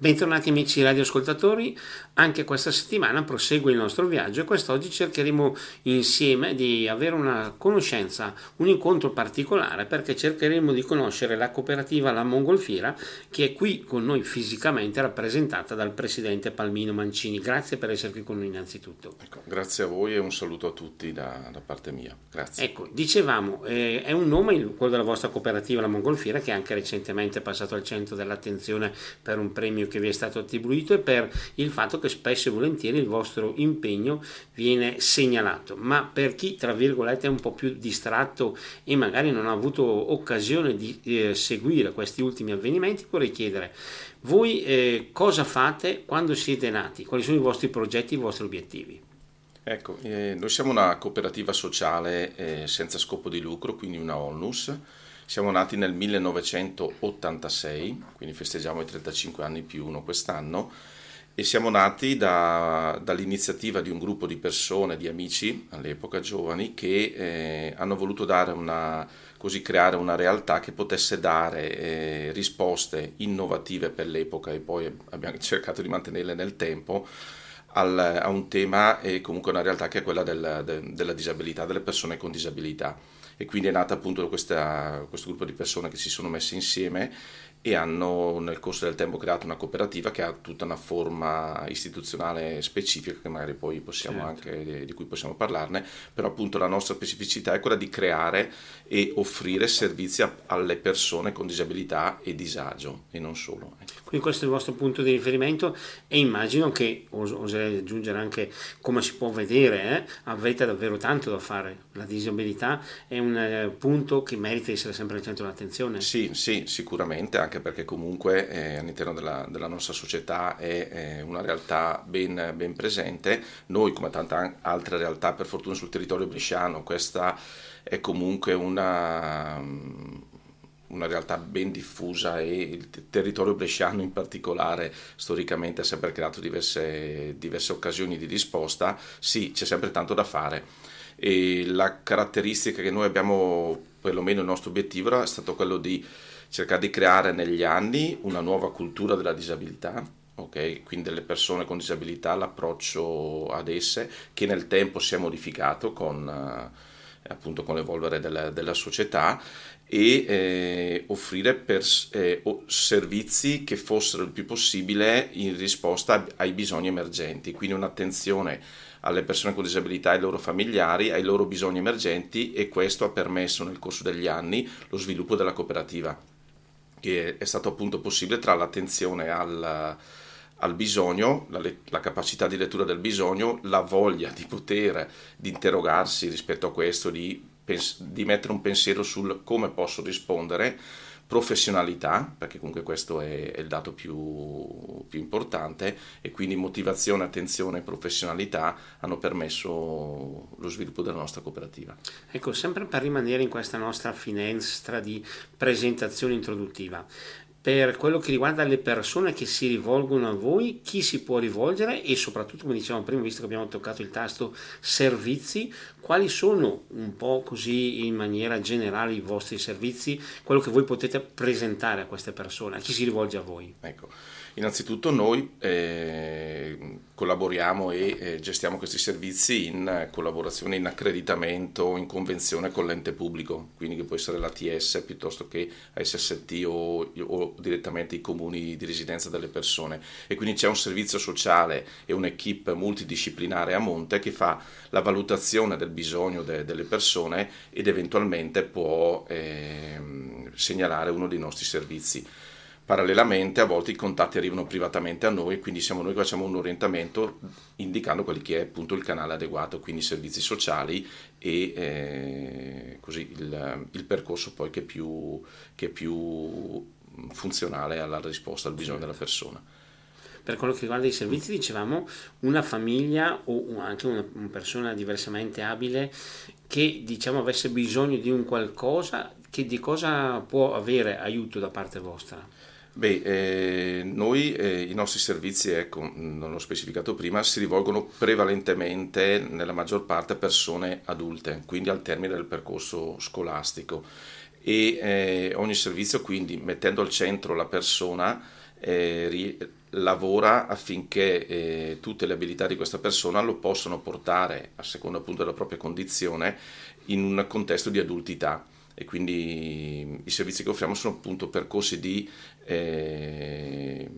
Bentornati amici radioascoltatori, anche questa settimana prosegue il nostro viaggio e quest'oggi cercheremo insieme di avere una conoscenza, un incontro particolare perché cercheremo di conoscere la cooperativa La Mongolfiera che è qui con noi fisicamente rappresentata dal presidente Palmino Mancini. Grazie per essere qui con noi innanzitutto. Ecco, grazie a voi e un saluto a tutti da, da parte mia. Grazie. Ecco, dicevamo, eh, è un nome quello della vostra cooperativa La Mongolfiera che è anche recentemente passato al centro dell'attenzione per un premio che vi è stato attribuito e per il fatto che spesso e volentieri il vostro impegno viene segnalato, ma per chi tra virgolette è un po' più distratto e magari non ha avuto occasione di eh, seguire questi ultimi avvenimenti, vorrei chiedere voi eh, cosa fate quando siete nati, quali sono i vostri progetti, i vostri obiettivi? Ecco, eh, noi siamo una cooperativa sociale eh, senza scopo di lucro, quindi una onus siamo nati nel 1986, quindi festeggiamo i 35 anni più uno quest'anno, e siamo nati da, dall'iniziativa di un gruppo di persone, di amici, all'epoca giovani, che eh, hanno voluto una, così creare una realtà che potesse dare eh, risposte innovative per l'epoca e poi abbiamo cercato di mantenerle nel tempo al, a un tema e comunque una realtà che è quella del, de, della disabilità, delle persone con disabilità e quindi è nata appunto questa, questo gruppo di persone che si sono messe insieme e hanno nel corso del tempo creato una cooperativa che ha tutta una forma istituzionale specifica che magari poi possiamo certo. anche di cui possiamo parlarne, però appunto la nostra specificità è quella di creare e offrire servizi a, alle persone con disabilità e disagio e non solo. Ecco. Quindi questo è il vostro punto di riferimento e immagino che, os- oserei aggiungere anche come si può vedere, eh, avete davvero tanto da fare. La disabilità è un eh, punto che merita di essere sempre al centro dell'attenzione. Sì, sì, sicuramente, anche perché comunque eh, all'interno della, della, nostra società è eh, una realtà ben, ben presente. Noi, come tante altre realtà, per fortuna sul territorio bresciano, questa è comunque una una realtà ben diffusa e il territorio bresciano in particolare storicamente ha sempre creato diverse, diverse occasioni di risposta, sì c'è sempre tanto da fare e la caratteristica che noi abbiamo, perlomeno il nostro obiettivo è stato quello di cercare di creare negli anni una nuova cultura della disabilità Okay? quindi delle persone con disabilità, l'approccio ad esse che nel tempo si è modificato con, eh, appunto, con l'evolvere della, della società e eh, offrire per, eh, servizi che fossero il più possibile in risposta ai bisogni emergenti, quindi un'attenzione alle persone con disabilità ai loro familiari, ai loro bisogni emergenti e questo ha permesso nel corso degli anni lo sviluppo della cooperativa, che è stato appunto possibile tra l'attenzione al, al bisogno, la, la, capacità di lettura del bisogno, la voglia di poter, di interrogarsi rispetto a questo, di di mettere un pensiero sul come posso rispondere, professionalità, perché comunque questo è, è il dato più, più, importante, e quindi motivazione, attenzione e professionalità hanno permesso lo sviluppo della nostra cooperativa. Ecco, sempre per rimanere in questa nostra finestra di presentazione introduttiva, per quello che riguarda le persone che si rivolgono a voi, chi si può rivolgere e soprattutto, come dicevamo prima, visto che abbiamo toccato il tasto servizi, quali sono un po' così in maniera generale i vostri servizi, quello che voi potete presentare a queste persone, a chi si rivolge a voi? Ecco. Innanzitutto noi eh, collaboriamo e eh, gestiamo questi servizi in collaborazione, in accreditamento, in convenzione con l'ente pubblico, quindi che può essere l'ATS piuttosto che SST o, o direttamente i comuni di residenza delle persone. E quindi c'è un servizio sociale e un'equipe multidisciplinare a monte che fa la valutazione del bisogno de, delle persone ed eventualmente può eh, segnalare uno dei nostri servizi. Parallelamente a volte i contatti arrivano privatamente a noi, quindi siamo noi che facciamo un orientamento indicando quelli che è appunto il canale adeguato, quindi servizi sociali e eh, così il, il, percorso poi che è, più, che è più funzionale alla risposta al bisogno della persona. Per quello che riguarda i servizi dicevamo una famiglia o anche una, persona diversamente abile che diciamo avesse bisogno di un qualcosa che di cosa può avere aiuto da parte vostra Beh, eh, noi eh, i nostri servizi, ecco, non l'ho specificato prima, si rivolgono prevalentemente nella maggior parte a persone adulte, quindi al termine del percorso scolastico. E eh, ogni servizio quindi mettendo al centro la persona eh, lavora affinché eh, tutte le abilità di questa persona lo possano portare, a seconda appunto della propria condizione, in un contesto di adultità. E quindi i servizi che offriamo sono appunto percorsi di eh,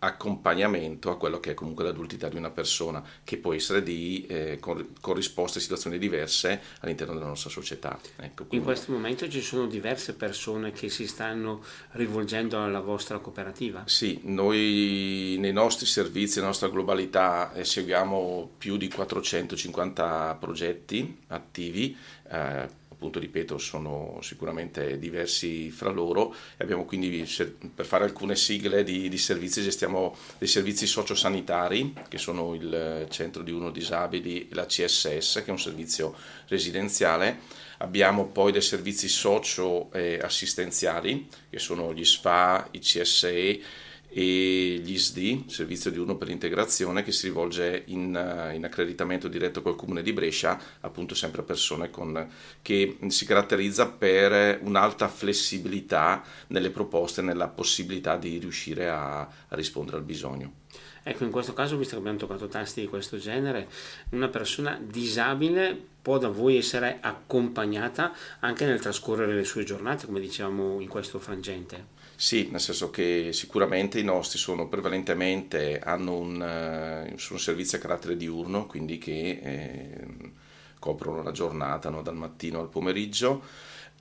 accompagnamento a quello che è comunque l'adultità di una persona, che può essere di eh, corrisposte a situazioni diverse all'interno della nostra società. Ecco, In questo momento ci sono diverse persone che si stanno rivolgendo alla vostra cooperativa? Sì, noi nei nostri servizi, nella nostra globalità, eh, seguiamo più di 450 progetti attivi. Eh, appunto ripeto sono sicuramente diversi fra loro. E abbiamo quindi per fare alcune sigle di, di servizi gestiamo dei servizi sociosanitari che sono il centro di uno disabili e la CSS che è un servizio residenziale. Abbiamo poi dei servizi socio-assistenziali che sono gli SFA, i CSE e gli SD, Servizio diurno per l'integrazione, che si rivolge in, eh, in, accreditamento diretto col Comune di Brescia, appunto sempre a persone con, che si caratterizza per un'alta flessibilità nelle proposte, nella possibilità di riuscire a, a rispondere al bisogno. Ecco, in questo caso, visto che abbiamo toccato tasti di questo genere, una persona disabile può da voi essere accompagnata anche nel trascorrere le sue giornate, come dicevamo in questo frangente? Sì, nel senso che sicuramente i nostri sono prevalentemente, hanno un, uh, un servizio a carattere diurno, quindi che eh, coprono la giornata no? dal mattino al pomeriggio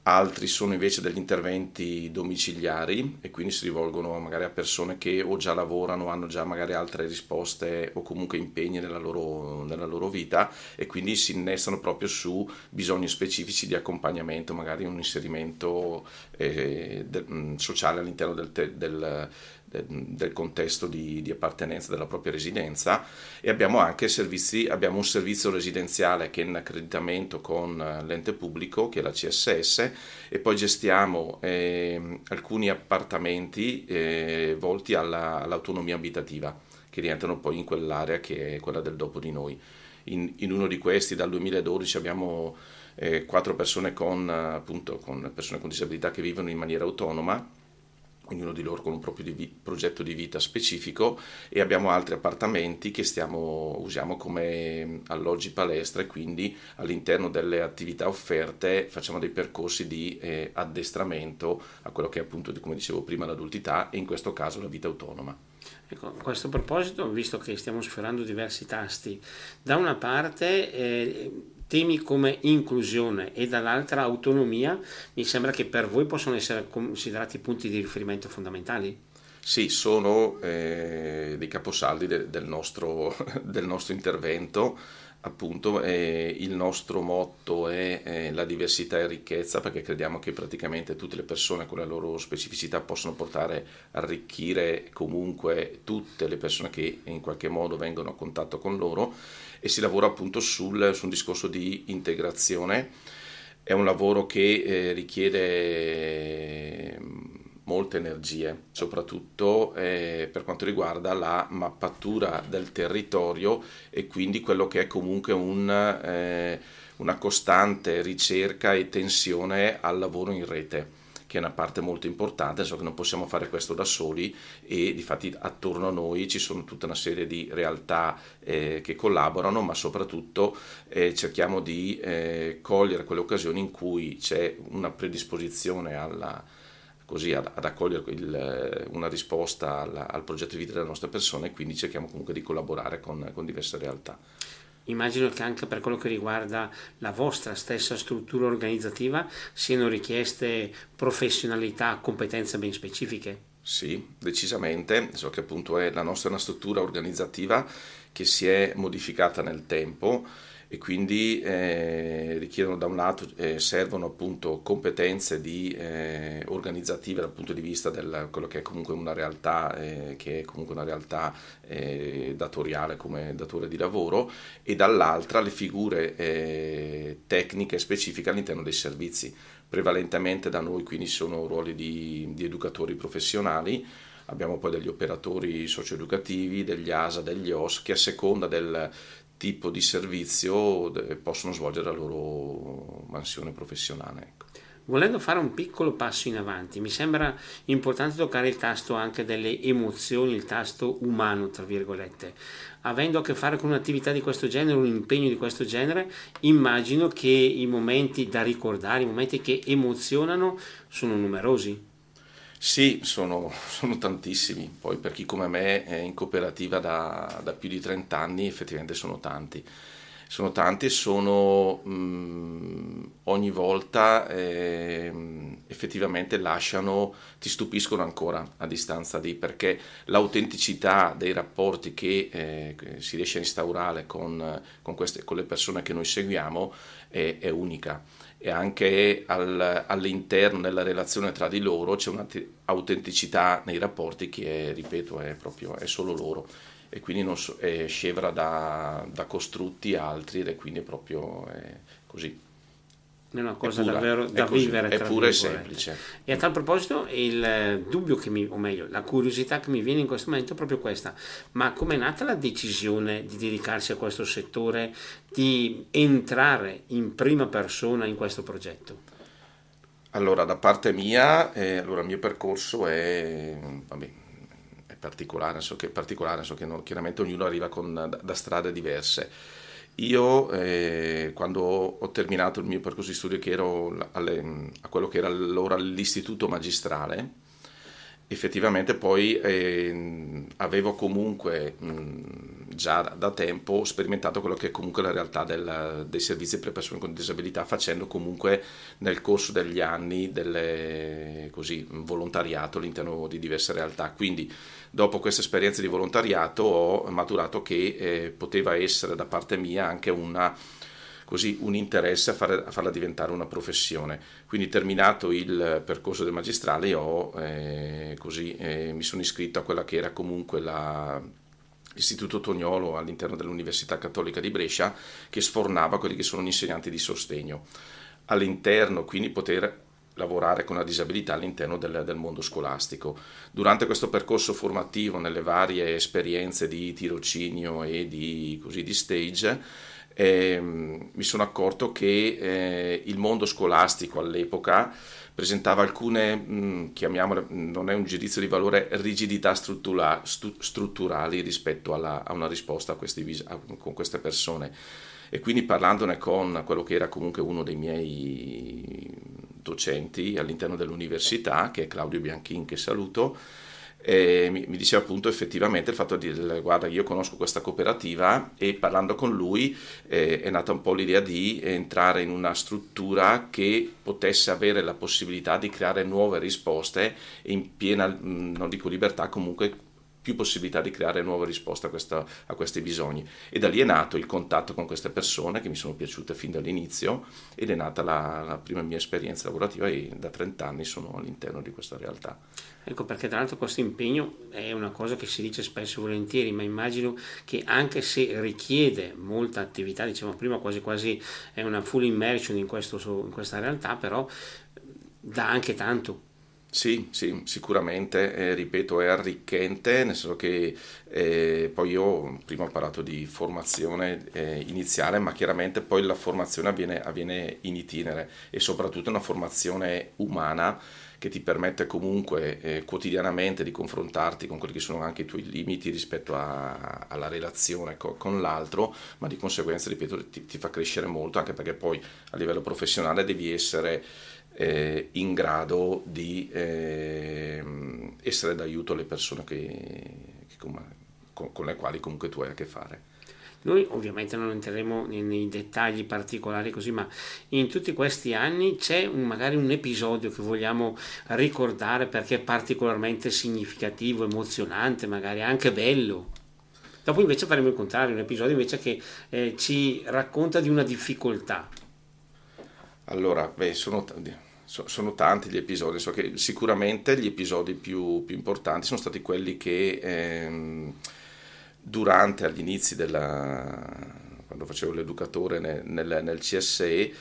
altri sono invece degli interventi domiciliari e quindi si rivolgono magari a persone che o già lavorano, hanno già magari altre risposte o comunque impegni nella loro, nella loro vita e quindi si innestano proprio su bisogni specifici di accompagnamento, magari un inserimento eh, de, sociale all'interno del, del del contesto di, di, appartenenza della propria residenza e abbiamo anche servizi, abbiamo un servizio residenziale che è in accreditamento con eh, l'ente pubblico che è la CSS e poi gestiamo eh, alcuni appartamenti eh, volti alla, all'autonomia abitativa che rientrano poi in quell'area che è quella del dopo di noi. In, in uno di questi dal 2012 abbiamo eh, quattro persone con, appunto, con persone con disabilità che vivono in maniera autonoma ognuno di loro con un proprio di progetto di vita specifico e abbiamo altri appartamenti che stiamo, usiamo come alloggi palestra e quindi all'interno delle attività offerte facciamo dei percorsi di eh, addestramento a quello che è appunto, come dicevo prima, l'adultità e in questo caso la vita autonoma. Ecco, a questo proposito, visto che stiamo sfiorando diversi tasti, da una parte eh, temi come inclusione e dall'altra autonomia, mi sembra che per voi possono essere considerati punti di riferimento fondamentali. Sì, sono eh, dei caposaldi de, del, nostro, del, nostro, intervento. Appunto, eh, il nostro motto è eh, la diversità e ricchezza perché crediamo che praticamente tutte le persone con la loro specificità possono portare a arricchire comunque tutte le persone che in qualche modo vengono a contatto con loro e si lavora appunto sul, su un discorso di integrazione. È un lavoro che eh, richiede mm, molte energie, soprattutto eh, per quanto riguarda la mappatura del territorio e quindi quello che è comunque un, eh, una costante ricerca e tensione al lavoro in rete che è una parte molto importante, so che non possiamo fare questo da soli e difatti attorno a noi ci sono tutta una serie di realtà eh, che collaborano, ma soprattutto eh, cerchiamo di eh, cogliere quelle occasioni in cui c'è una predisposizione alla, così ad, ad accogliere il, una risposta al, al, progetto di vita delle nostre persone e quindi cerchiamo comunque di collaborare con, con diverse realtà. Immagino che anche per quello che riguarda la vostra stessa struttura organizzativa siano richieste professionalità, competenze ben specifiche. Sì, decisamente, so che appunto è la nostra una struttura organizzativa che si è modificata nel tempo e quindi eh, richiedono da un lato, eh, servono appunto competenze di, eh, organizzative dal punto di vista di quello che è comunque una realtà, eh, che è comunque una realtà eh, datoriale come datore di lavoro e dall'altra le figure eh, tecniche specifiche all'interno dei servizi. Prevalentemente da noi quindi sono ruoli di, di educatori professionali, abbiamo poi degli operatori socioeducativi, degli ASA, degli OS che a seconda del tipo di servizio possono svolgere la loro mansione professionale. Ecco. volendo fare un piccolo passo in avanti, mi sembra importante toccare il tasto anche delle emozioni, il tasto umano, tra virgolette. Avendo a che fare con un'attività di questo genere, un impegno di questo genere, immagino che i momenti da ricordare, i momenti che emozionano, sono numerosi. Sì, sono, sono, tantissimi, poi per chi come me è in cooperativa da, da più di 30 anni effettivamente sono tanti. Sono tanti e sono mh, mm, ogni volta eh, effettivamente lasciano, ti stupiscono ancora a distanza di perché l'autenticità dei rapporti che, eh, si riesce a instaurare con, con, queste, con, le persone che noi seguiamo è, è unica e anche al, all'interno della relazione tra di loro c'è un'autenticità nei rapporti che è, ripeto, è proprio è solo loro e quindi non so, è scevra da, da, costrutti altri ed è quindi proprio è così. È una cosa è pura, davvero da così, vivere. È pure semplice. E a tal proposito, il dubbio che mi, o meglio, la curiosità che mi viene in questo momento è proprio questa. Ma com'è nata la decisione di dedicarsi a questo settore, di entrare in prima persona in questo progetto? Allora, da parte mia, eh, allora, il mio percorso è, vabbè, particolare, so che, particolare, so che non, chiaramente ognuno arriva con, da, da strade diverse. Io eh, quando ho terminato il mio percorso di studio, che ero alle, a quello che era allora l'istituto magistrale, effettivamente poi eh, avevo comunque mh, già da tempo sperimentato quello che è comunque la realtà del, dei servizi per persone con disabilità facendo comunque nel corso degli anni delle, così, volontariato all'interno di diverse realtà. Quindi dopo questa esperienza di volontariato ho maturato che eh, poteva essere da parte mia anche una così un interesse a, fare, a, farla diventare una professione. Quindi terminato il percorso del magistrale ho, eh, così, eh, mi sono iscritto a quella che era comunque la, l'Istituto Tognolo all'interno dell'Università Cattolica di Brescia che sfornava quelli che sono gli insegnanti di sostegno. All'interno quindi poter lavorare con la disabilità all'interno del, del, mondo scolastico. Durante questo percorso formativo, nelle varie esperienze di tirocinio e di, così, di stage, eh, mi sono accorto che eh, il mondo scolastico all'epoca presentava alcune, mh, chiamiamole, non è un giudizio di valore, rigidità struttura, stu, strutturali rispetto alla, a una risposta a questi, a, con queste persone. E quindi parlandone con quello che era comunque uno dei miei docenti all'interno dell'università, che è Claudio Bianchin, che saluto, e mi, mi, diceva appunto effettivamente il fatto di dire guarda io conosco questa cooperativa e parlando con lui eh, è nata un po' l'idea di entrare in una struttura che potesse avere la possibilità di creare nuove risposte in piena, non dico libertà, comunque più possibilità di creare nuove risposte a, questa, a, questi bisogni. E da lì è nato il contatto con queste persone che mi sono piaciute fin dall'inizio ed è nata la, la prima mia esperienza lavorativa e da 30 anni sono all'interno di questa realtà. Ecco perché tra l'altro questo impegno è una cosa che si dice spesso e volentieri, ma immagino che anche se richiede molta attività, diciamo prima quasi quasi è una full immersion in, questo, in questa realtà, però dà anche tanto sì, sì, sicuramente, eh, ripeto, è arricchente, nel senso che eh, poi io prima ho parlato di formazione eh, iniziale, ma chiaramente poi la formazione avviene, avviene in itinere e soprattutto una formazione umana che ti permette comunque eh, quotidianamente di confrontarti con quelli che sono anche i tuoi limiti rispetto a, alla relazione co- con l'altro, ma di conseguenza, ripeto, ti, ti fa crescere molto, anche perché poi a livello professionale devi essere eh, in grado di eh, essere d'aiuto alle persone che, che con, con, le quali comunque tu hai a che fare. Noi ovviamente non entreremo nei, nei, dettagli particolari così, ma in tutti questi anni c'è un, magari un episodio che vogliamo ricordare perché è particolarmente significativo, emozionante, magari anche bello. Dopo invece faremo il contrario, un episodio invece che eh, ci racconta di una difficoltà. Allora, beh, sono so, sono tanti gli episodi, so che sicuramente gli episodi più, più importanti sono stati quelli che ehm, durante agli inizi della, quando facevo l'educatore nel, nel, nel CSE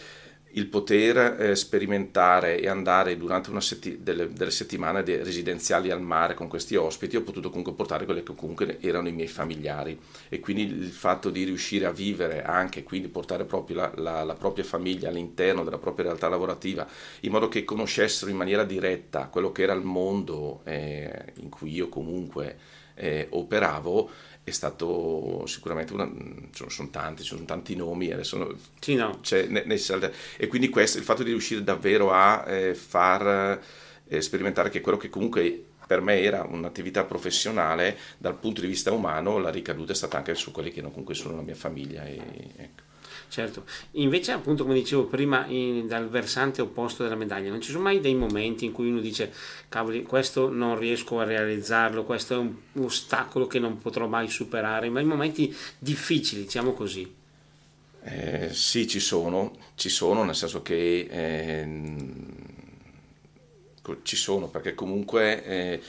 il poter eh, sperimentare e andare durante setti- delle, delle, settimane de- residenziali al mare con questi ospiti, ho potuto comunque portare quelli che comunque erano i miei familiari. E quindi il fatto di riuscire a vivere anche, quindi portare proprio la, la, la propria famiglia all'interno della propria realtà lavorativa, in modo che conoscessero in maniera diretta quello che era il mondo eh, in cui io comunque eh, operavo, è stato sicuramente una, sono, sono tanti, sono tanti nomi adesso sì, no. ne, ne, e quindi questo, il fatto di riuscire davvero a eh, far eh, sperimentare che quello che comunque per me era un'attività professionale dal punto di vista umano la ricaduta è stata anche su quelli che comunque sono la mia famiglia e, ecco. Certo, invece appunto come dicevo prima in, dal versante opposto della medaglia non ci sono mai dei momenti in cui uno dice cavoli questo non riesco a realizzarlo, questo è un, ostacolo che non potrò mai superare, ma in momenti difficili diciamo così. Eh, sì, ci sono, ci sono, nel senso che eh, ci sono, perché comunque eh,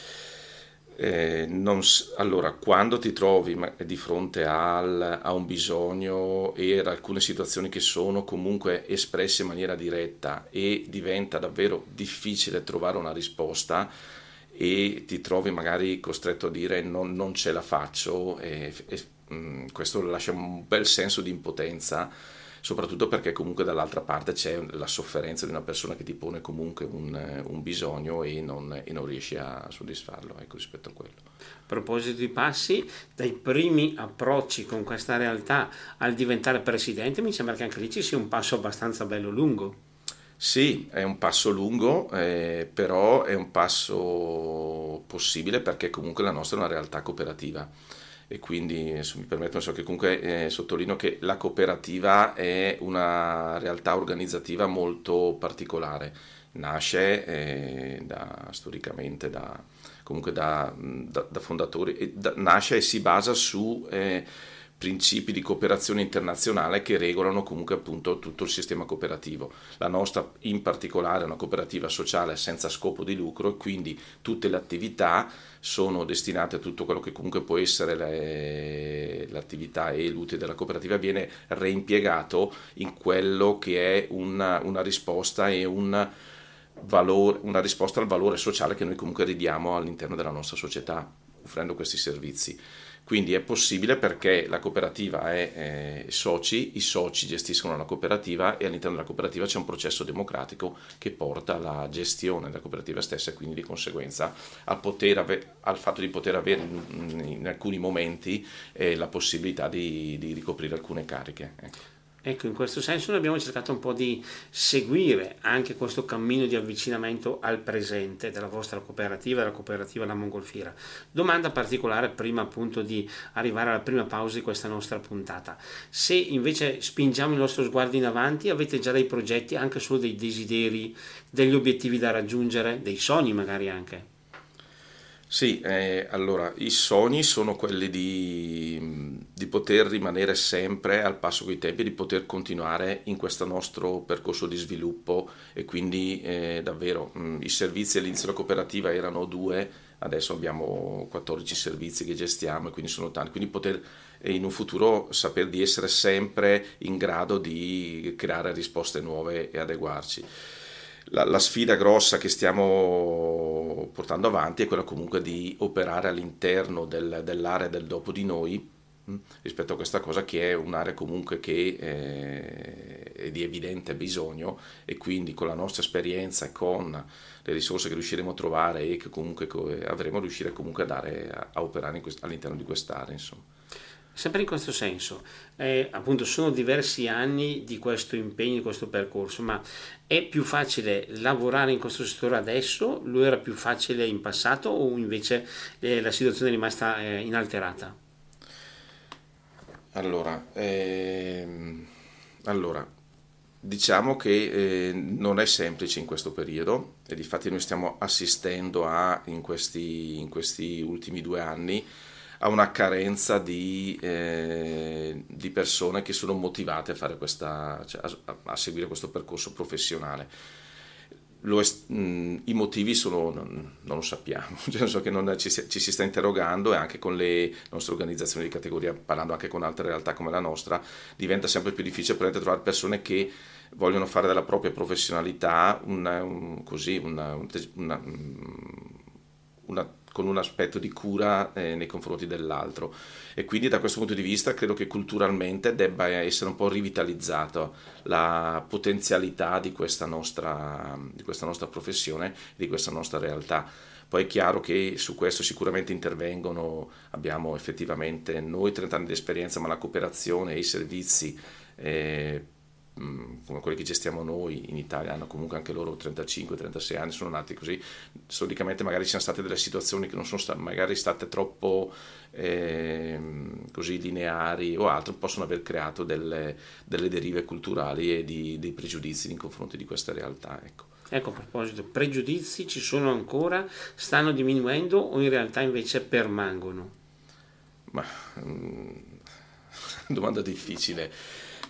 eh, non, allora, quando ti trovi di fronte al, a un bisogno e ad alcune situazioni che sono comunque espresse in maniera diretta e diventa davvero difficile trovare una risposta e ti trovi magari costretto a dire non, non ce la faccio e, e mh, mm, questo lascia un bel senso di impotenza soprattutto perché comunque dall'altra parte c'è la sofferenza di una persona che ti pone comunque un, un bisogno e non, e non, riesci a soddisfarlo ecco, rispetto a quello. A proposito di passi, dai primi approcci con questa realtà al diventare presidente, mi sembra che anche lì ci sia un passo abbastanza bello lungo. Sì, è un passo lungo, eh, però è un passo possibile perché comunque la nostra è una realtà cooperativa e quindi mi permettono so che comunque eh, sottolineo che la cooperativa è una realtà organizzativa molto particolare. Nasce eh, da, storicamente da, comunque da, da, da fondatori da, nasce e si basa su eh, principi di cooperazione internazionale che regolano comunque appunto tutto il sistema cooperativo. La nostra in particolare è una cooperativa sociale senza scopo di lucro e quindi tutte le attività sono destinate a tutto quello che comunque può essere le, l'attività e l'utile della cooperativa viene reimpiegato in quello che è una, una risposta e un valore, una risposta al valore sociale che noi comunque ridiamo all'interno della nostra società offrendo questi servizi. Quindi è possibile perché la cooperativa è eh, soci, i soci gestiscono la cooperativa e all'interno della cooperativa c'è un processo democratico che porta alla gestione della cooperativa stessa e quindi di conseguenza al, ave- al fatto di poter avere in, in alcuni momenti eh, la possibilità di, di, ricoprire alcune cariche. Ecco. Ecco, in questo senso noi abbiamo cercato un po' di seguire anche questo cammino di avvicinamento al presente della vostra cooperativa, della cooperativa La Mongolfiera. Domanda particolare prima appunto di arrivare alla prima pausa di questa nostra puntata. Se invece spingiamo il nostro sguardo in avanti, avete già dei progetti, anche solo dei desideri, degli obiettivi da raggiungere, dei sogni magari anche? Sì, eh, allora i sogni sono quelli di, di, poter rimanere sempre al passo coi tempi, di poter continuare in questo nostro percorso di sviluppo e quindi eh, davvero mh, mm, i servizi all'inizio della cooperativa erano due, adesso abbiamo 14 servizi che gestiamo e quindi sono tanti, quindi poter eh, in un futuro sapere di essere sempre in grado di creare risposte nuove e adeguarci la, la, sfida grossa che stiamo portando avanti è quella comunque di operare all'interno del, dell'area del dopo di noi mh, rispetto a questa cosa che è un'area comunque che eh, è di evidente bisogno e quindi con la nostra esperienza e con le risorse che riusciremo a trovare e che comunque avremo riuscire comunque a, dare, a, a operare quest- all'interno di quest'area insomma. Sempre in questo senso, eh, appunto sono diversi anni di questo impegno, di questo percorso, ma è più facile lavorare in questo settore adesso? Lo era più facile in passato o invece eh, la situazione è rimasta eh, inalterata? Allora, ehm, allora, diciamo che eh, non è semplice in questo periodo e infatti noi stiamo assistendo a, in questi, in questi ultimi due anni, a una carenza di, eh, di, persone che sono motivate a, questa, cioè a, a seguire questo percorso professionale. È, mh, I motivi sono, non, non lo sappiamo, nel senso che non, ci, ci, si sta interrogando e anche con le nostre organizzazioni di categoria, parlando anche con altre realtà come la nostra, diventa sempre più difficile trovare persone che vogliono fare della propria professionalità una, un, così, una, una, una con un aspetto di cura eh, nei confronti dell'altro e quindi da questo punto di vista credo che culturalmente debba essere un po' rivitalizzata la potenzialità di questa nostra, di questa nostra professione, di questa nostra realtà. Poi è chiaro che su questo sicuramente intervengono, abbiamo effettivamente noi 30 anni di esperienza, ma la cooperazione e i servizi eh, come quelli che gestiamo noi in Italia hanno comunque anche loro 35-36 anni, sono nati così, storicamente magari ci sono state delle situazioni che non sono state, magari state troppo eh, così lineari o altro, possono aver creato delle, delle derive culturali e di, dei pregiudizi nei confronti di queste realtà. Ecco. Ecco, a proposito, pregiudizi ci sono ancora, stanno diminuendo o in realtà invece permangono? Ma, mm, domanda difficile.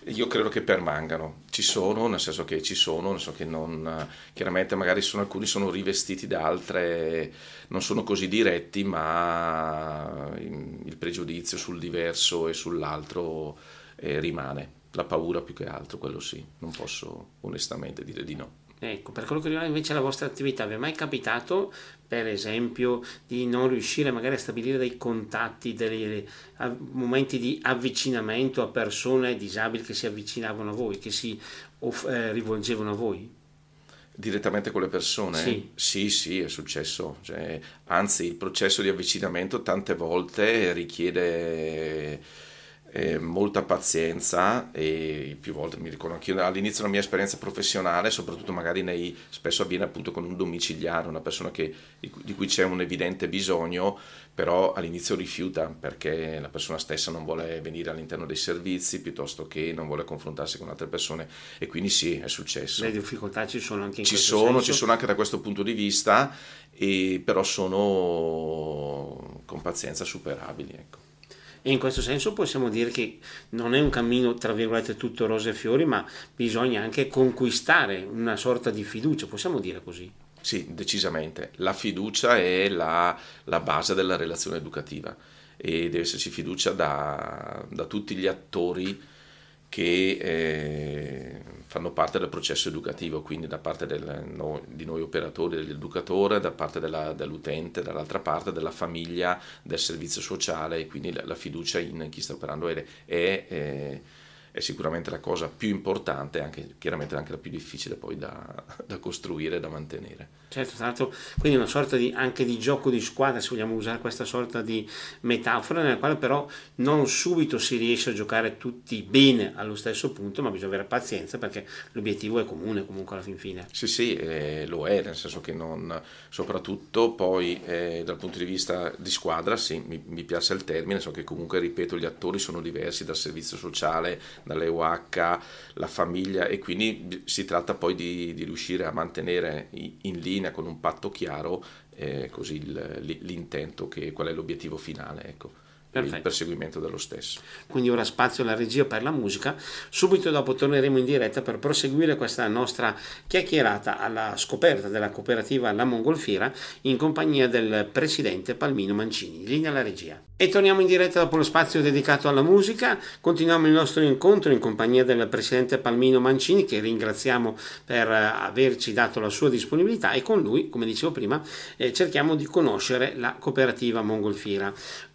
Io credo che permangano, ci sono, nel senso che ci sono, nel senso che non, chiaramente magari sono, alcuni sono rivestiti da altre, non sono così diretti, ma il pregiudizio sul diverso e sull'altro eh, rimane, la paura più che altro, quello sì, non posso onestamente dire di no. Ecco, per quello che riguarda invece la vostra attività, vi è mai capitato, per esempio, di non riuscire magari a stabilire dei contatti, dei momenti di avvicinamento a persone disabili che si avvicinavano a voi, che si eh, rivolgevano a voi? Direttamente con le persone? Sì, sì, sì è successo. Cioè, anzi, il processo di avvicinamento tante volte richiede eh, molta pazienza e più volte mi ricordo anche io all'inizio della mia esperienza professionale, soprattutto magari nei, spesso avviene appunto con un domiciliare, una persona che, di cui c'è un evidente bisogno, però all'inizio rifiuta perché la persona stessa non vuole venire all'interno dei servizi piuttosto che non vuole confrontarsi con altre persone e quindi sì, è successo. Le difficoltà ci sono anche in ci sono, senso? Ci sono anche da questo punto di vista, e però sono con pazienza superabili. Ecco. E in questo senso possiamo dire che non è un cammino, tra virgolette, tutto rose e fiori, ma bisogna anche conquistare una sorta di fiducia, possiamo dire così. Sì, decisamente. La fiducia è la, la base della relazione educativa e deve esserci fiducia da, da tutti gli attori che eh, fanno parte del processo educativo, quindi da parte del, no, di noi operatori, dell'educatore, da parte della, dell'utente, dall'altra parte della famiglia, del servizio sociale, quindi la, la fiducia in chi sta operando è, è, è è sicuramente la cosa più importante e anche, chiaramente anche la più difficile poi da, da costruire e da mantenere. Certo, tra l'altro, quindi una sorta di, anche di gioco di squadra, se vogliamo usare questa sorta di metafora, nella quale però non subito si riesce a giocare tutti bene allo stesso punto, ma bisogna avere pazienza perché l'obiettivo è comune comunque alla fin fine. Sì, sì, eh, lo è, nel senso che non, soprattutto poi eh, dal punto di vista di squadra, sì, mi, mi piace il termine, so che comunque, ripeto, gli attori sono diversi dal servizio sociale, dalle UH, la famiglia e quindi si tratta poi di, di riuscire a mantenere in linea con un patto chiaro eh, così l'intento, che, qual è l'obiettivo finale. Ecco. Perfetto. il perseguimento dello stesso. Quindi ora spazio alla regia per la musica. Subito dopo torneremo in diretta per proseguire questa nostra chiacchierata alla scoperta della cooperativa La Mongolfiera in compagnia del presidente Palmino Mancini. Linea alla regia. E torniamo in diretta dopo lo spazio dedicato alla musica. Continuiamo il nostro incontro in compagnia del presidente Palmino Mancini che ringraziamo per averci dato la sua disponibilità e con lui, come dicevo prima, eh, cerchiamo di conoscere la cooperativa Mongolfiera.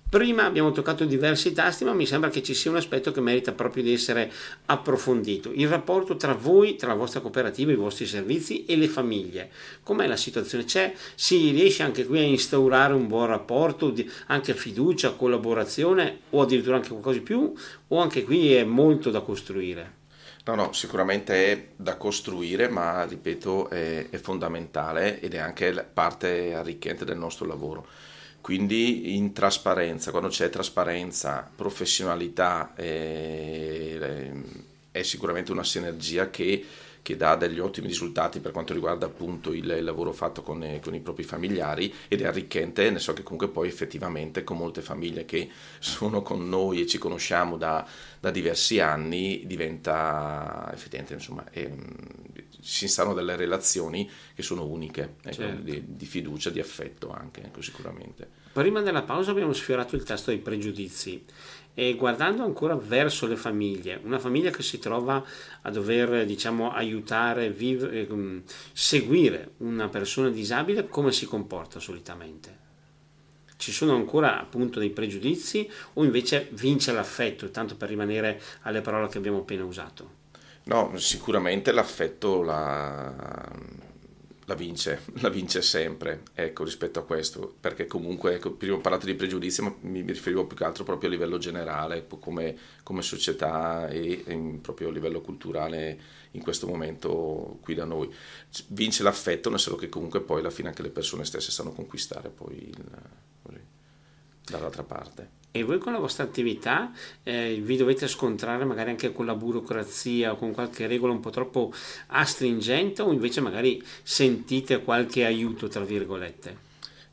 Prima abbiamo toccato diversi tasti, ma mi sembra che ci sia un aspetto che merita proprio di essere approfondito. Il rapporto tra voi, tra la vostra cooperativa, i vostri servizi e le famiglie. Com'è la situazione? C'è? Si riesce anche qui a instaurare un buon rapporto, anche fiducia, collaborazione o addirittura anche qualcosa di più? O anche qui è molto da costruire? No, no, sicuramente è da costruire, ma ripeto, è, è fondamentale ed è anche parte arricchente del nostro lavoro quindi in trasparenza, quando c'è trasparenza, professionalità, eh, è sicuramente una sinergia che, che dà degli ottimi risultati per quanto riguarda appunto il, lavoro fatto con, eh, con, i propri familiari ed è arricchente, ne so che comunque poi effettivamente con molte famiglie che sono con noi e ci conosciamo da, da diversi anni diventa effettivamente insomma è, si instaurano delle relazioni che sono uniche, ecco, certo. di, di, fiducia, di affetto anche, ecco, sicuramente. Prima della pausa abbiamo sfiorato il tasto dei pregiudizi e guardando ancora verso le famiglie, una famiglia che si trova a dover diciamo, aiutare, vivere, eh, seguire una persona disabile, come si comporta solitamente? Ci sono ancora appunto dei pregiudizi o invece vince l'affetto, tanto per rimanere alle parole che abbiamo appena usato? No, sicuramente l'affetto la, la, vince, la vince sempre, ecco, rispetto a questo, perché comunque, ecco, prima ho parlato di pregiudizi, ma mi, mi riferivo più che altro proprio a livello generale, come, come società e, e proprio a livello culturale in questo momento qui da noi. Vince l'affetto, nel senso che comunque poi alla fine anche le persone stesse sanno conquistare poi il, così, dall'altra parte e voi con la vostra attività eh, vi dovete scontrare magari anche con la burocrazia o con qualche regola un po' troppo astringente o invece magari sentite qualche aiuto tra virgolette?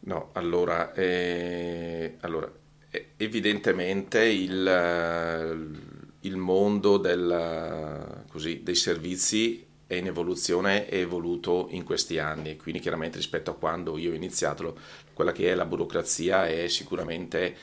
No, allora, eh, allora evidentemente il, il mondo del, così, dei servizi è in evoluzione, è evoluto in questi anni, quindi chiaramente rispetto a quando io ho iniziato, quella che è la burocrazia è sicuramente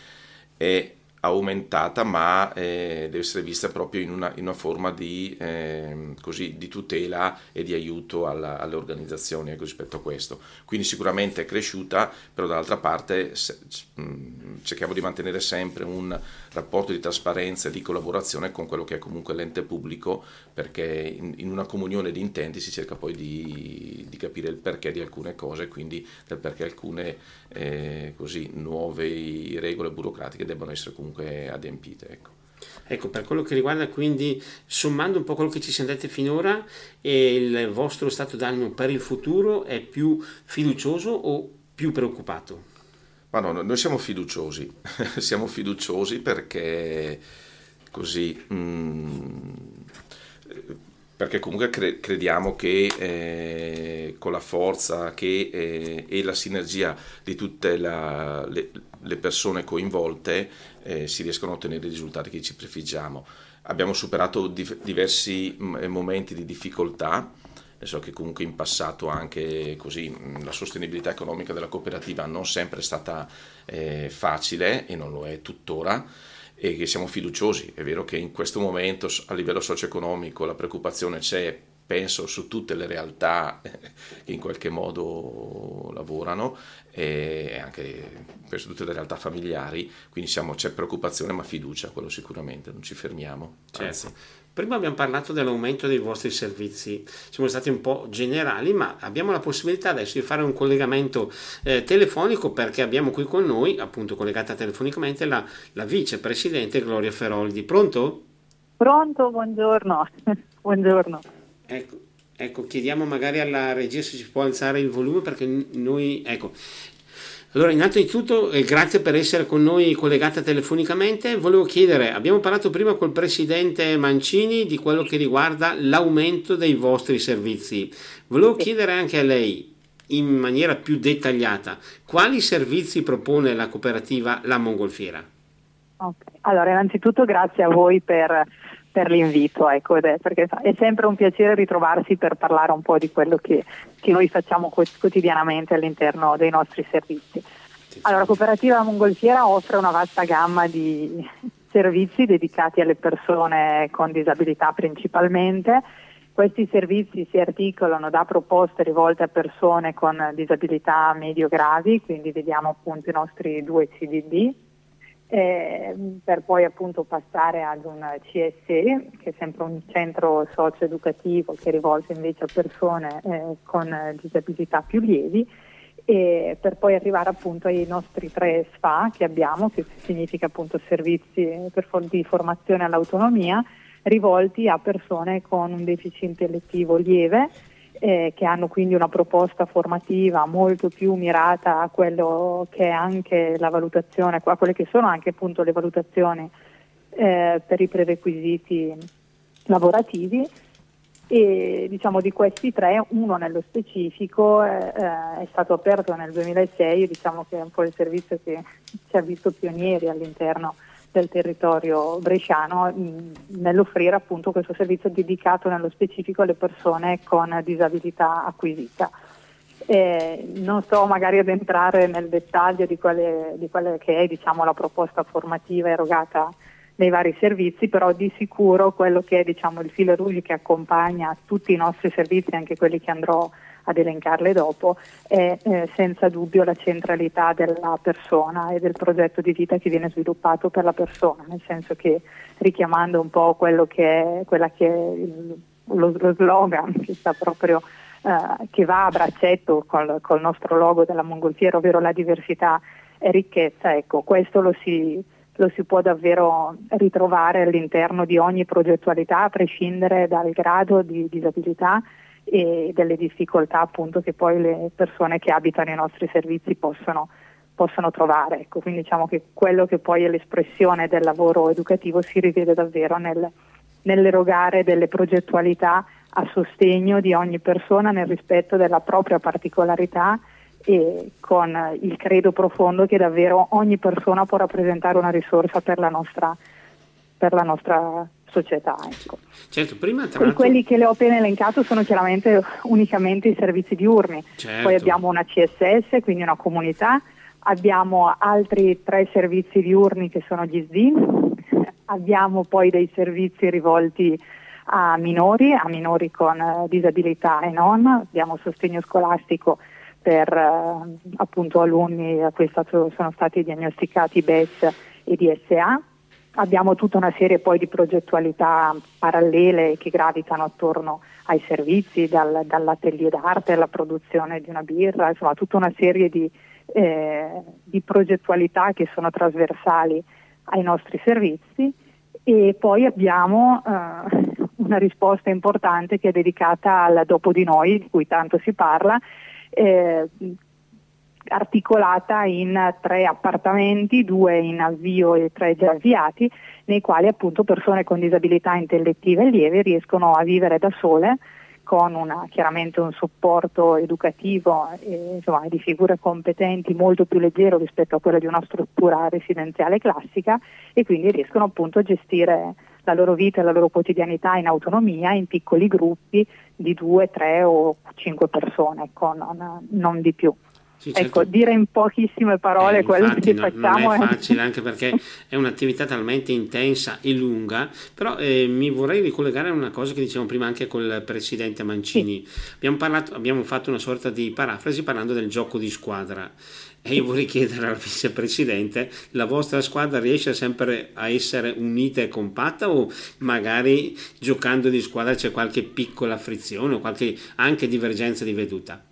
è aumentata ma eh, deve essere vista proprio in una, in una forma di, eh, così, di, tutela e di aiuto alla, alle organizzazioni ecco, rispetto a questo. Quindi sicuramente è cresciuta, però dall'altra parte se, mm, cerchiamo di mantenere sempre un rapporto di trasparenza e di collaborazione con quello che è comunque l'ente pubblico, perché in, in una comunione di intenti si cerca poi di, di, capire il perché di alcune cose, quindi del perché alcune eh, così, nuove regole burocratiche debbano essere comunque adempite. Ecco. Ecco, per quello che riguarda quindi, sommando un po' quello che ci siamo detti finora, il vostro stato d'animo per il futuro è più fiducioso o più preoccupato? Ma no, noi siamo fiduciosi, siamo fiduciosi perché così... Mm, perché comunque cre- crediamo che eh, con la forza che, eh, e la sinergia di tutte la, le, le, persone coinvolte eh, si riescono a ottenere i risultati che ci prefiggiamo. Abbiamo superato di- diversi m- momenti di difficoltà, so che comunque in passato anche così la sostenibilità economica della cooperativa non sempre è stata eh, facile e non lo è tuttora e che siamo fiduciosi. È vero che in questo momento a livello socio-economico la preoccupazione c'è, penso, su tutte le realtà che in qualche modo lavorano e anche per tutte le realtà familiari, quindi siamo, c'è preoccupazione ma fiducia, quello sicuramente, non ci fermiamo. Certo. Prima abbiamo parlato dell'aumento dei vostri servizi, siamo stati un po' generali, ma abbiamo la possibilità adesso di fare un collegamento eh, telefonico perché abbiamo qui con noi, appunto collegata telefonicamente, la, la vicepresidente Gloria Feroldi. Pronto? Pronto, buongiorno. buongiorno. Ecco, ecco, chiediamo magari alla regia se ci può alzare il volume perché noi, ecco, allora, innanzitutto eh, grazie per essere con noi collegata telefonicamente. Volevo chiedere, abbiamo parlato prima col presidente Mancini di quello che riguarda l'aumento dei vostri servizi. Volevo chiedere anche a lei, in maniera più dettagliata, quali servizi propone la cooperativa La Mongolfiera? Okay. Allora, innanzitutto grazie a voi per per l'invito, ecco, perché è sempre un piacere ritrovarsi per parlare un po' di quello che, che noi facciamo quotidianamente all'interno dei nostri servizi. Allora, cooperativa Mongolfiera offre una vasta gamma di servizi dedicati alle persone con disabilità principalmente. Questi servizi si articolano da proposte rivolte a persone con disabilità medio-gravi, quindi vediamo appunto i nostri due CDD, eh, per poi appunto passare ad un CSE, che è sempre un centro socio-educativo che è rivolto invece a persone eh, con disabilità più lievi, e per poi arrivare appunto ai nostri tre SFA che abbiamo, che significa appunto servizi for- di formazione all'autonomia, rivolti a persone con un deficit intellettivo lieve eh, che hanno quindi una proposta formativa molto più mirata a quello che è anche la valutazione, a quelle che sono anche appunto le valutazioni eh, per i prerequisiti lavorativi. E diciamo di questi tre uno nello specifico eh, è stato aperto nel 2006 diciamo che è un po' il servizio che ci ha visto pionieri all'interno del territorio bresciano mh, nell'offrire appunto questo servizio dedicato nello specifico alle persone con disabilità acquisita. Eh, non sto magari ad entrare nel dettaglio di quale, di quale che è diciamo, la proposta formativa erogata nei vari servizi, però di sicuro quello che è diciamo, il filo rouge che accompagna tutti i nostri servizi, anche quelli che andrò ad elencarle dopo, è eh, senza dubbio la centralità della persona e del progetto di vita che viene sviluppato per la persona, nel senso che richiamando un po' quello che è, quella che è lo, lo, slogan che sta proprio eh, che va a braccetto col, col nostro logo della mongolfiera, ovvero la diversità è ricchezza, ecco, questo lo si lo si può davvero ritrovare all'interno di ogni progettualità, a prescindere dal grado di disabilità e delle difficoltà appunto che poi le persone che abitano i nostri servizi possono, possono trovare. Ecco, quindi diciamo che quello che poi è l'espressione del lavoro educativo si rivede davvero nel, nell'erogare delle progettualità a sostegno di ogni persona nel rispetto della propria particolarità e con il credo profondo che davvero ogni persona può rappresentare una risorsa per la nostra, per la nostra società. Ecco. Certo, prima tra l'altro... Quelli che le ho appena elencato sono chiaramente unicamente i servizi diurni, certo. poi abbiamo una CSS, quindi una comunità, abbiamo altri tre servizi diurni che sono gli SDI, abbiamo poi dei servizi rivolti a minori, a minori con disabilità e non, abbiamo sostegno scolastico per eh, appunto alunni a cui stato, sono stati diagnosticati BES e DSA. Abbiamo tutta una serie poi di progettualità parallele che gravitano attorno ai servizi, dal, dall'atelier d'arte alla produzione di una birra, insomma tutta una serie di, eh, di progettualità che sono trasversali ai nostri servizi. E poi abbiamo eh, una risposta importante che è dedicata al dopo di noi, di cui tanto si parla, eh, articolata in tre appartamenti, due in avvio e tre già avviati, nei quali appunto persone con disabilità intellettive lieve riescono a vivere da sole con una, chiaramente un supporto educativo e, insomma, di figure competenti molto più leggero rispetto a quello di una struttura residenziale classica e quindi riescono appunto a gestire la loro vita e la loro quotidianità in autonomia in piccoli gruppi di due, tre o cinque persone, ecco, non, non di più. Sì, certo. Ecco, dire in pochissime parole eh, quello che non, facciamo non è facile anche perché è un'attività talmente intensa e lunga, però eh, mi vorrei ricollegare a una cosa che dicevamo prima anche col presidente Mancini. Sì. Abbiamo, parlato, abbiamo fatto una sorta di parafrasi parlando del gioco di squadra e io vorrei chiedere al vicepresidente, la vostra squadra riesce sempre a essere unita e compatta o magari giocando di squadra c'è qualche piccola frizione o qualche anche divergenza di veduta?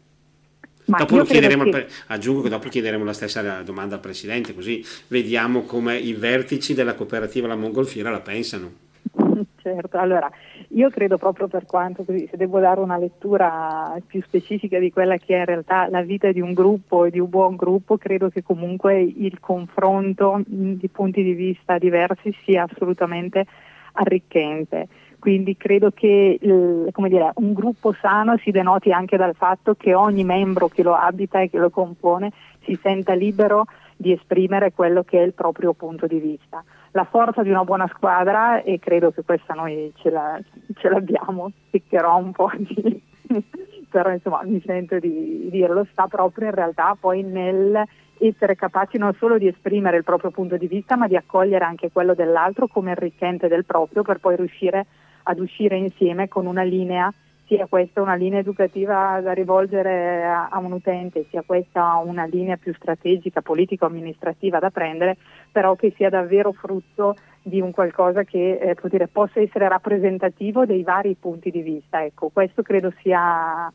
Ma dopo lo chiederemo, che... aggiungo che dopo chiederemo la stessa domanda al Presidente, così vediamo come i vertici della cooperativa La Mongolfiera la pensano. Certo, allora io credo proprio per quanto, così, se devo dare una lettura più specifica di quella che è in realtà la vita di un gruppo e di un buon gruppo, credo che comunque il confronto di punti di vista diversi sia assolutamente arricchente quindi credo che dire, un gruppo sano si denoti anche dal fatto che ogni membro che lo abita e che lo compone si senta libero di esprimere quello che è il proprio punto di vista. La forza di una buona squadra, e credo che questa noi ce, la, ce l'abbiamo, piccherò un po' di... però insomma mi sento di dirlo, sta proprio in realtà poi nel essere capaci non solo di esprimere il proprio punto di vista, ma di accogliere anche quello dell'altro come arricchente del proprio per poi riuscire ad uscire insieme con una linea, sia questa una linea educativa da rivolgere a, a un utente, sia questa una linea più strategica, politico-amministrativa da prendere, però che sia davvero frutto di un qualcosa che eh, dire, possa essere rappresentativo dei vari punti di vista. Ecco, questo credo sia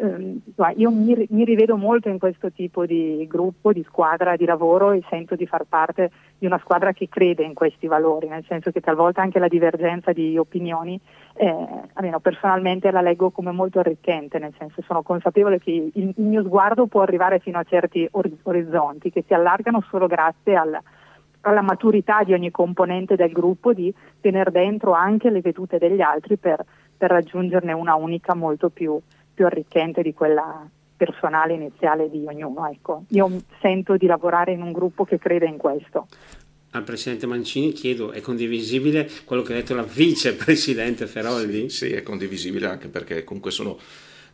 Ehm, io mi, mi, rivedo molto in questo tipo di gruppo, di squadra, di lavoro e sento di far parte di una squadra che crede in questi valori, nel senso che talvolta anche la divergenza di opinioni, eh, almeno personalmente la leggo come molto arricchente, nel senso sono consapevole che il, il mio sguardo può arrivare fino a certi orizzonti che si allargano solo grazie al, alla maturità di ogni componente del gruppo di tenere dentro anche le vedute degli altri per per raggiungerne una unica molto più, più arricchente di quella personale iniziale di ognuno. Ecco. Io sento di lavorare in un gruppo che crede in questo. Al Presidente Mancini chiedo, è condivisibile quello che ha detto la Vicepresidente Feroldi? Sì, sì, è condivisibile anche perché comunque sono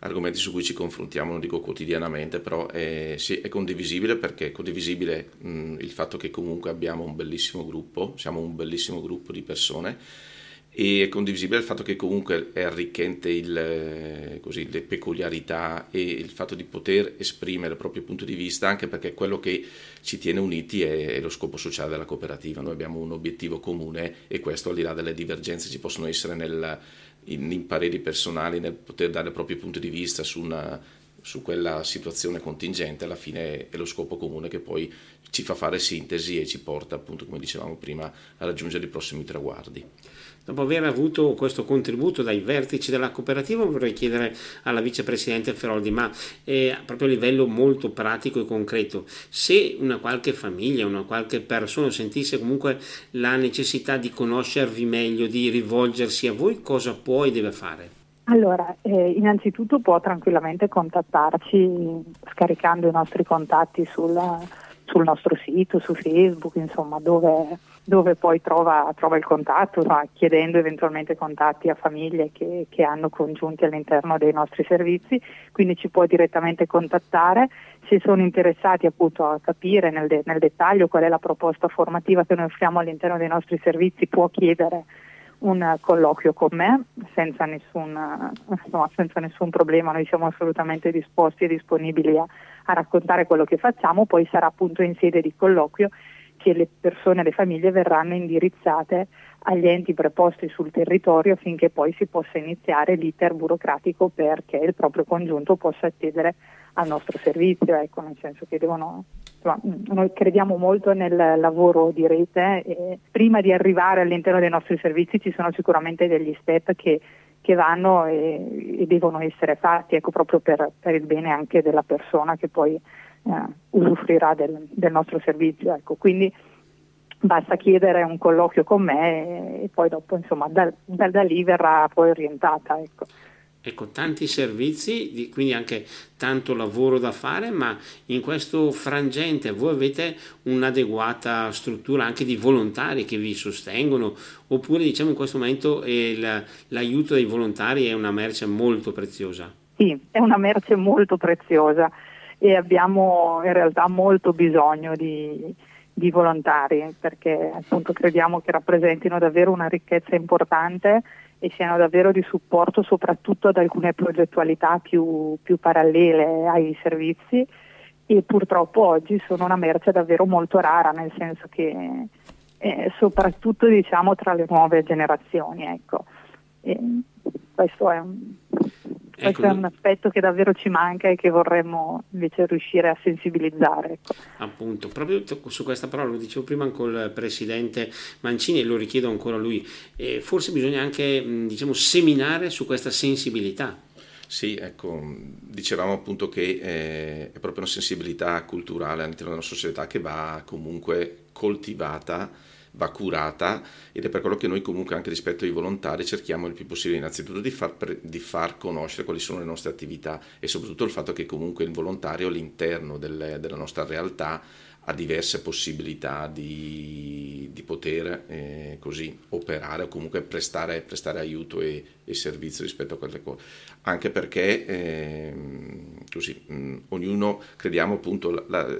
argomenti su cui ci confrontiamo, non dico quotidianamente, però è, sì, è condivisibile perché è condivisibile mh, il fatto che comunque abbiamo un bellissimo gruppo, siamo un bellissimo gruppo di persone e è condivisibile il fatto che comunque è arricchente il, eh, così, le peculiarità e il fatto di poter esprimere il proprio punto di vista anche perché quello che ci tiene uniti è, è, lo scopo sociale della cooperativa. Noi abbiamo un obiettivo comune e questo al di là delle divergenze ci possono essere nel, in, in pareri personali nel poter dare il proprio punto di vista su una su quella situazione contingente, alla fine è lo scopo comune che poi ci fa fare sintesi e ci porta, appunto, come dicevamo prima, a raggiungere i prossimi traguardi. Dopo aver avuto questo contributo dai vertici della cooperativa, vorrei chiedere alla vicepresidente Feroldi, ma eh, proprio a livello molto pratico e concreto, se una qualche famiglia, una qualche persona sentisse comunque la necessità di conoscervi meglio, di rivolgersi a voi, cosa può e deve fare? Allora, eh, innanzitutto può tranquillamente contattarci scaricando i nostri contatti sulla, sul nostro sito, su Facebook, insomma, dove, dove poi trova, trova, il contatto, no? chiedendo eventualmente contatti a famiglie che, che, hanno congiunti all'interno dei nostri servizi, quindi ci può direttamente contattare. Se sono interessati appunto a capire nel, de- nel dettaglio qual è la proposta formativa che noi offriamo all'interno dei nostri servizi, può chiedere un colloquio con me senza nessun, no, senza nessun, problema, noi siamo assolutamente disposti e disponibili a, a, raccontare quello che facciamo, poi sarà appunto in sede di colloquio che le persone, le famiglie verranno indirizzate agli enti preposti sul territorio affinché poi si possa iniziare l'iter burocratico perché il proprio congiunto possa accedere al nostro servizio, ecco, nel senso che devono noi crediamo molto nel lavoro di rete e prima di arrivare all'interno dei nostri servizi ci sono sicuramente degli step che, che vanno e, e, devono essere fatti ecco, proprio per, per, il bene anche della persona che poi eh, usufruirà del, del, nostro servizio. Ecco. Quindi basta chiedere un colloquio con me e, e poi dopo insomma da, da, da, lì verrà poi orientata. Ecco ecco, tanti servizi, quindi anche tanto lavoro da fare, ma in questo frangente voi avete un'adeguata struttura anche di volontari che vi sostengono, oppure diciamo in questo momento il, l'aiuto dei volontari è una merce molto preziosa? Sì, è una merce molto preziosa e abbiamo in realtà molto bisogno di, di volontari perché appunto crediamo che rappresentino davvero una ricchezza importante e siano davvero di supporto soprattutto ad alcune progettualità più, più parallele ai servizi e purtroppo oggi sono una merce davvero molto rara, nel senso che eh, soprattutto diciamo tra le nuove generazioni. Ecco. questo è un, questo ecco, è un aspetto che davvero ci manca e che vorremmo invece riuscire a sensibilizzare. Ecco. Appunto, proprio su questa parola, lo dicevo prima con il Presidente Mancini e lo richiedo ancora a lui, eh, forse bisogna anche diciamo, seminare su questa sensibilità. Sì, ecco, dicevamo appunto che eh, è proprio una sensibilità culturale all'interno della società che va comunque coltivata va curata ed è per quello che noi comunque anche rispetto ai volontari cerchiamo il più possibile innanzitutto di far, di far conoscere quali sono le nostre attività e soprattutto il fatto che comunque il volontario all'interno delle, della nostra realtà ha diverse possibilità di, di poter eh, così operare o comunque prestare, prestare aiuto e, e, servizio rispetto a quelle cose. Anche perché eh, così, mh, ognuno crediamo appunto la,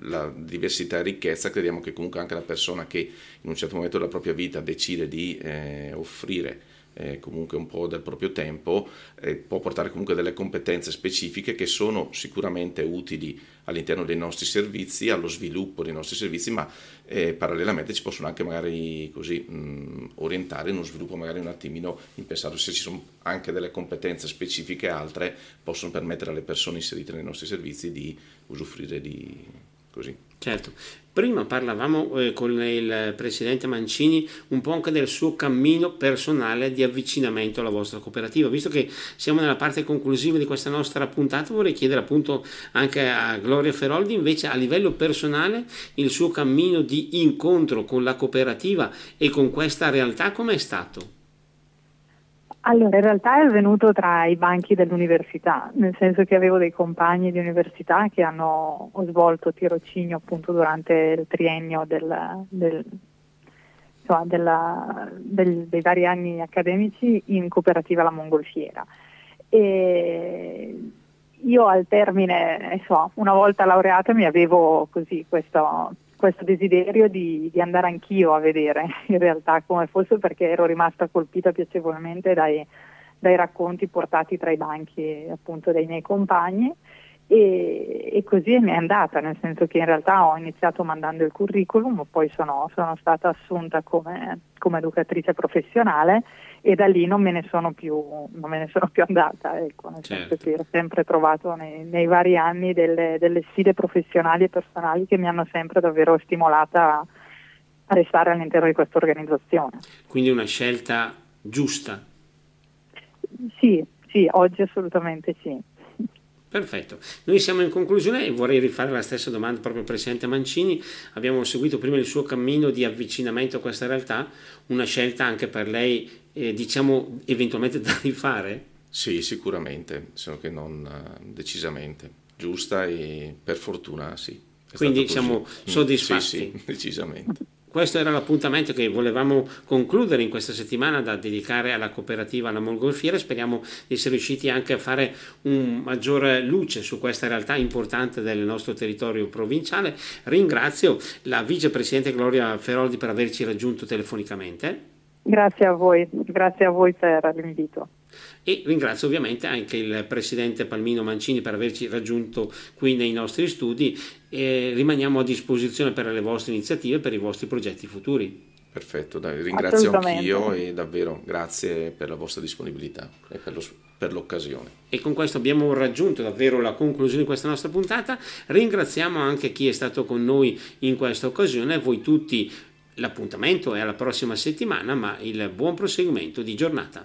la, diversità e ricchezza, crediamo che comunque anche la persona che in un certo momento della propria vita decide di eh, offrire eh, comunque un po' del proprio tempo, eh, può portare comunque delle competenze specifiche che sono sicuramente utili all'interno dei nostri servizi, allo sviluppo dei nostri servizi, ma eh, parallelamente ci possono anche magari così mh, orientare in uno sviluppo magari un attimino impensato, se ci sono anche delle competenze specifiche altre, possono permettere alle persone inserite nei nostri servizi di usufruire di così. Certo, prima parlavamo eh, con il presidente Mancini un po' anche del suo cammino personale di avvicinamento alla vostra cooperativa. Visto che siamo nella parte conclusiva di questa nostra puntata, vorrei chiedere appunto anche a Gloria Feroldi invece a livello personale il suo cammino di incontro con la cooperativa e con questa realtà com'è stato? Allora, in realtà è venuto tra i banchi dell'università, nel senso che avevo dei compagni di università che hanno svolto tirocinio appunto durante il triennio del, del, insomma, della, del, dei vari anni accademici in cooperativa La Mongolfiera. E io al termine, so, una volta laureata mi avevo così questo, questo desiderio di, di, andare anch'io a vedere in realtà come fosse perché ero rimasta colpita piacevolmente dai, dai racconti portati tra i banchi appunto dai miei compagni e, e, così mi è andata, nel senso che in realtà ho iniziato mandando il curriculum, poi sono, sono stata assunta come, come, educatrice professionale e da lì non me ne sono più, me ne sono più andata, ecco, nel certo. senso che ho sempre trovato nei, nei vari anni delle, delle, sfide professionali e personali che mi hanno sempre davvero stimolata a, a restare all'interno di questa organizzazione. Quindi una scelta giusta? Sì, sì, oggi assolutamente sì. Perfetto, noi siamo in conclusione e vorrei rifare la stessa domanda proprio al Presidente Mancini. Abbiamo seguito prima il suo cammino di avvicinamento a questa realtà, una scelta anche per lei, eh, diciamo, eventualmente da rifare? Sì, sicuramente, solo che non uh, decisamente, giusta e per fortuna sì. Quindi siamo mm, soddisfatti? Sì, sì, decisamente. Questo era l'appuntamento che volevamo concludere in questa settimana da dedicare alla cooperativa La Mongolfiera. Speriamo di essere riusciti anche a fare un maggiore luce su questa realtà importante del nostro territorio provinciale. Ringrazio la vicepresidente Gloria Feroldi per averci raggiunto telefonicamente. Grazie a voi, grazie a voi per l'invito e ringrazio ovviamente anche il presidente Palmino Mancini per averci raggiunto qui nei nostri studi e rimaniamo a disposizione per le vostre iniziative, per i vostri progetti futuri. Perfetto, dai, ringrazio anch'io e davvero grazie per la vostra disponibilità e per, lo, per, l'occasione. E con questo abbiamo raggiunto davvero la conclusione di questa nostra puntata. Ringraziamo anche chi è stato con noi in questa occasione, voi tutti. L'appuntamento è alla prossima settimana, ma il buon proseguimento di giornata.